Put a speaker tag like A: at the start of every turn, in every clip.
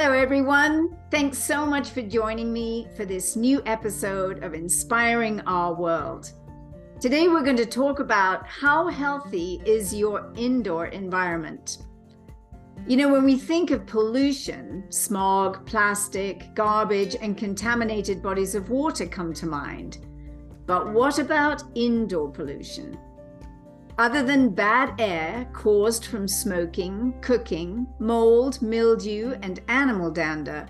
A: Hello, everyone. Thanks so much for joining me for this new episode of Inspiring Our World. Today, we're going to talk about how healthy is your indoor environment. You know, when we think of pollution, smog, plastic, garbage, and contaminated bodies of water come to mind. But what about indoor pollution? Other than bad air caused from smoking, cooking, mold, mildew, and animal dander,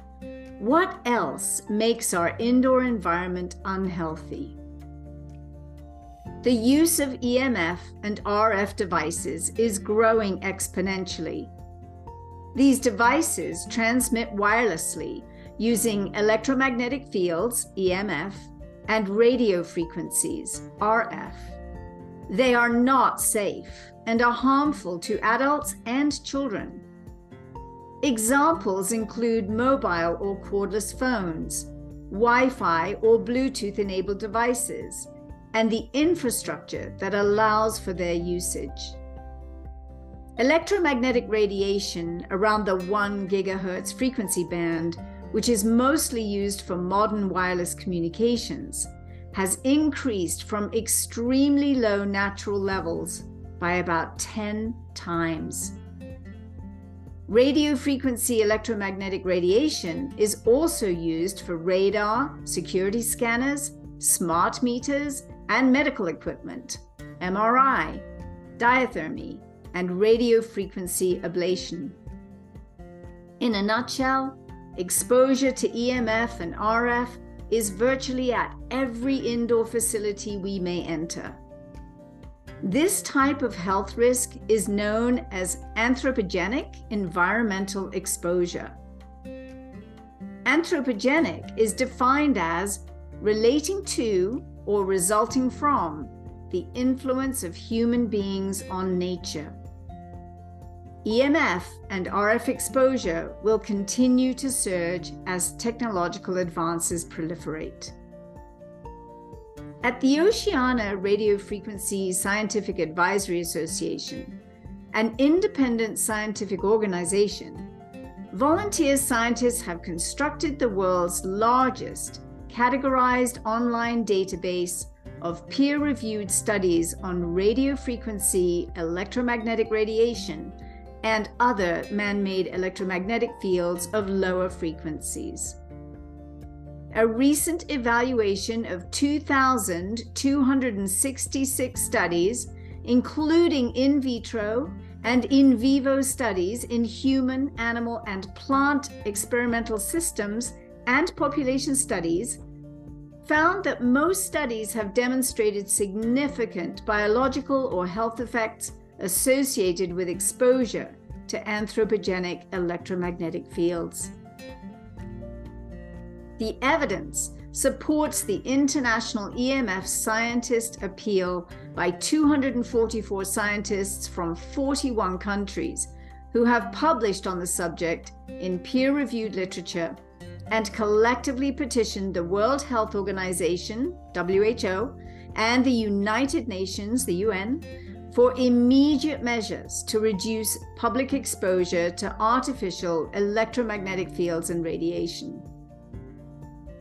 A: what else makes our indoor environment unhealthy? The use of EMF and RF devices is growing exponentially. These devices transmit wirelessly using electromagnetic fields, EMF, and radio frequencies, RF. They are not safe and are harmful to adults and children. Examples include mobile or cordless phones, Wi Fi or Bluetooth enabled devices, and the infrastructure that allows for their usage. Electromagnetic radiation around the 1 gigahertz frequency band, which is mostly used for modern wireless communications, has increased from extremely low natural levels by about 10 times. Radio frequency electromagnetic radiation is also used for radar, security scanners, smart meters, and medical equipment, MRI, diathermy, and radio frequency ablation. In a nutshell, exposure to EMF and RF is virtually at every indoor facility we may enter. This type of health risk is known as anthropogenic environmental exposure. Anthropogenic is defined as relating to or resulting from the influence of human beings on nature. EMF and RF exposure will continue to surge as technological advances proliferate. At the Oceania Radio Frequency Scientific Advisory Association, an independent scientific organization, volunteer scientists have constructed the world's largest categorized online database of peer reviewed studies on radio frequency electromagnetic radiation and other man made electromagnetic fields of lower frequencies. A recent evaluation of 2,266 studies, including in vitro and in vivo studies in human, animal, and plant experimental systems and population studies, found that most studies have demonstrated significant biological or health effects associated with exposure to anthropogenic electromagnetic fields. The evidence supports the International EMF Scientist Appeal by 244 scientists from 41 countries who have published on the subject in peer reviewed literature and collectively petitioned the World Health Organization, WHO, and the United Nations, the UN, for immediate measures to reduce public exposure to artificial electromagnetic fields and radiation.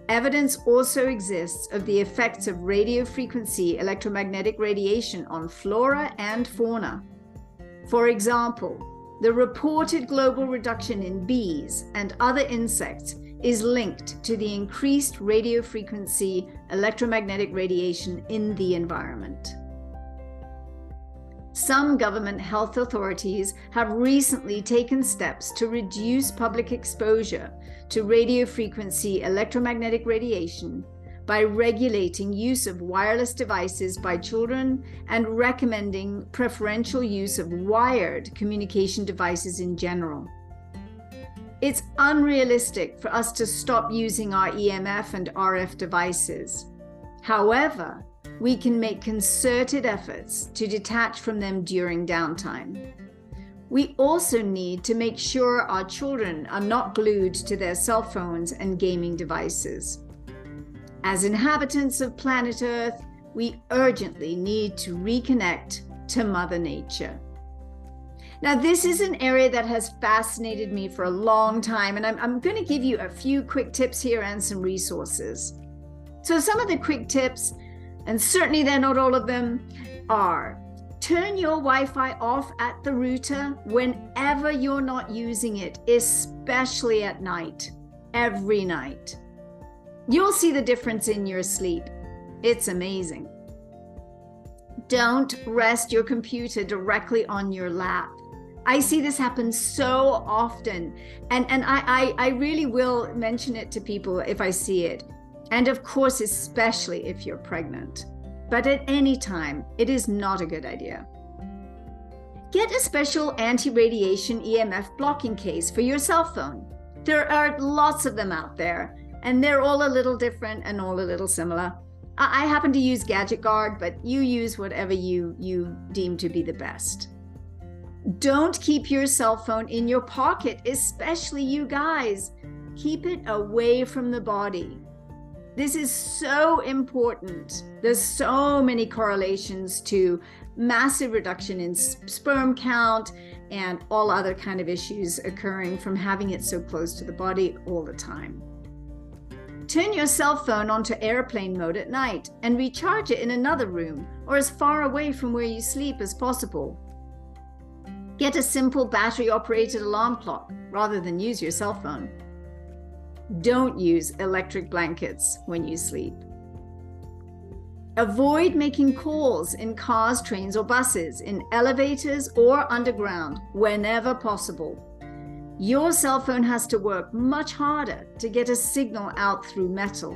A: Evidence also exists of the effects of radio frequency electromagnetic radiation on flora and fauna. For example, the reported global reduction in bees and other insects is linked to the increased radio frequency electromagnetic radiation in the environment. Some government health authorities have recently taken steps to reduce public exposure to radio frequency electromagnetic radiation by regulating use of wireless devices by children and recommending preferential use of wired communication devices in general. It's unrealistic for us to stop using our EMF and RF devices. However, we can make concerted efforts to detach from them during downtime. We also need to make sure our children are not glued to their cell phones and gaming devices. As inhabitants of planet Earth, we urgently need to reconnect to Mother Nature. Now, this is an area that has fascinated me for a long time, and I'm, I'm going to give you a few quick tips here and some resources. So, some of the quick tips, and certainly they're not all of them, are turn your Wi Fi off at the router whenever you're not using it, especially at night, every night. You'll see the difference in your sleep. It's amazing. Don't rest your computer directly on your lap. I see this happen so often. And, and I, I, I really will mention it to people if I see it. And of course, especially if you're pregnant. But at any time, it is not a good idea. Get a special anti radiation EMF blocking case for your cell phone. There are lots of them out there, and they're all a little different and all a little similar. I happen to use Gadget Guard, but you use whatever you, you deem to be the best. Don't keep your cell phone in your pocket, especially you guys. Keep it away from the body. This is so important. There's so many correlations to massive reduction in sperm count and all other kind of issues occurring from having it so close to the body all the time. Turn your cell phone onto airplane mode at night and recharge it in another room or as far away from where you sleep as possible. Get a simple battery operated alarm clock rather than use your cell phone. Don't use electric blankets when you sleep. Avoid making calls in cars, trains, or buses, in elevators or underground whenever possible. Your cell phone has to work much harder to get a signal out through metal,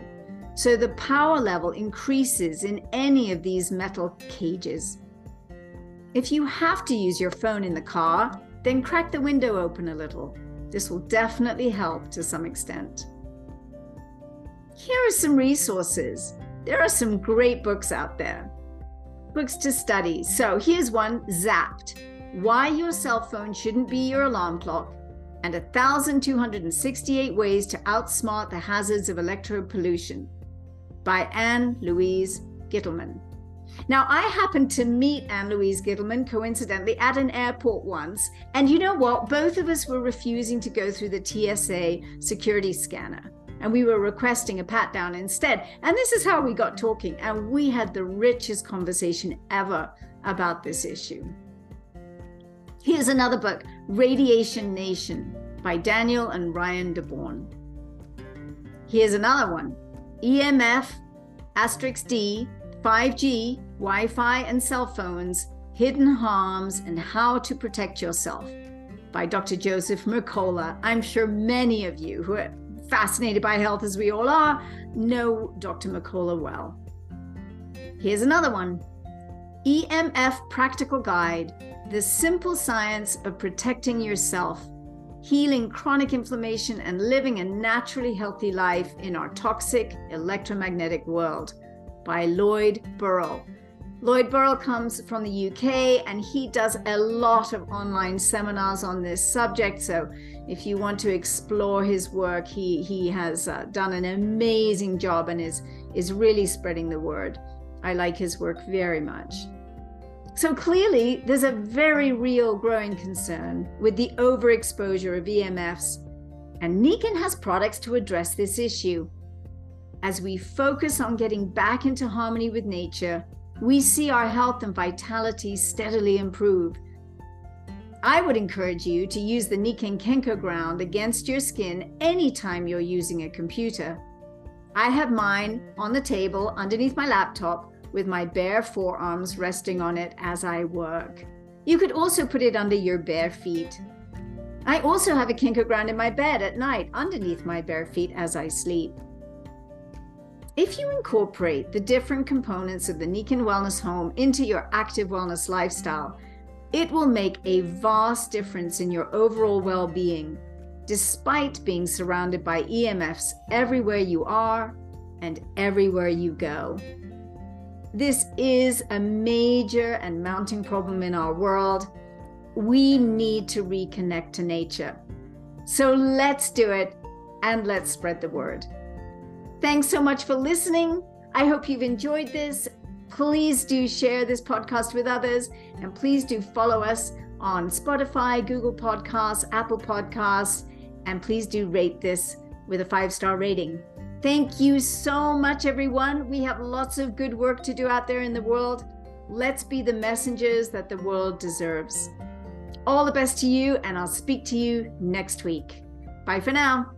A: so the power level increases in any of these metal cages. If you have to use your phone in the car, then crack the window open a little. This will definitely help to some extent. Here are some resources. There are some great books out there. Books to study. So here's one Zapped Why Your Cell Phone Shouldn't Be Your Alarm Clock, and 1,268 Ways to Outsmart the Hazards of Electropollution by Ann Louise Gittleman. Now, I happened to meet Ann Louise Gittleman coincidentally at an airport once. And you know what? Both of us were refusing to go through the TSA security scanner. And we were requesting a pat down instead. And this is how we got talking. And we had the richest conversation ever about this issue. Here's another book Radiation Nation by Daniel and Ryan DeBaun. Here's another one EMF asterisk D 5G, Wi Fi, and cell phones Hidden Harms and How to Protect Yourself by Dr. Joseph Mercola. I'm sure many of you who are fascinated by health, as we all are, know Dr. Mercola well. Here's another one EMF Practical Guide The Simple Science of Protecting Yourself, Healing Chronic Inflammation, and Living a Naturally Healthy Life in Our Toxic Electromagnetic World by Lloyd Burrell. Lloyd Burrell comes from the UK and he does a lot of online seminars on this subject. So if you want to explore his work, he, he has uh, done an amazing job and is, is really spreading the word. I like his work very much. So clearly, there's a very real growing concern with the overexposure of EMFs, and Nikken has products to address this issue. As we focus on getting back into harmony with nature, we see our health and vitality steadily improve. I would encourage you to use the Nikken Kenko ground against your skin anytime you're using a computer. I have mine on the table underneath my laptop with my bare forearms resting on it as I work. You could also put it under your bare feet. I also have a Kenko ground in my bed at night underneath my bare feet as I sleep. If you incorporate the different components of the Nikken Wellness Home into your active wellness lifestyle, it will make a vast difference in your overall well being, despite being surrounded by EMFs everywhere you are and everywhere you go. This is a major and mounting problem in our world. We need to reconnect to nature. So let's do it and let's spread the word. Thanks so much for listening. I hope you've enjoyed this. Please do share this podcast with others and please do follow us on Spotify, Google Podcasts, Apple Podcasts, and please do rate this with a five star rating. Thank you so much, everyone. We have lots of good work to do out there in the world. Let's be the messengers that the world deserves. All the best to you, and I'll speak to you next week. Bye for now.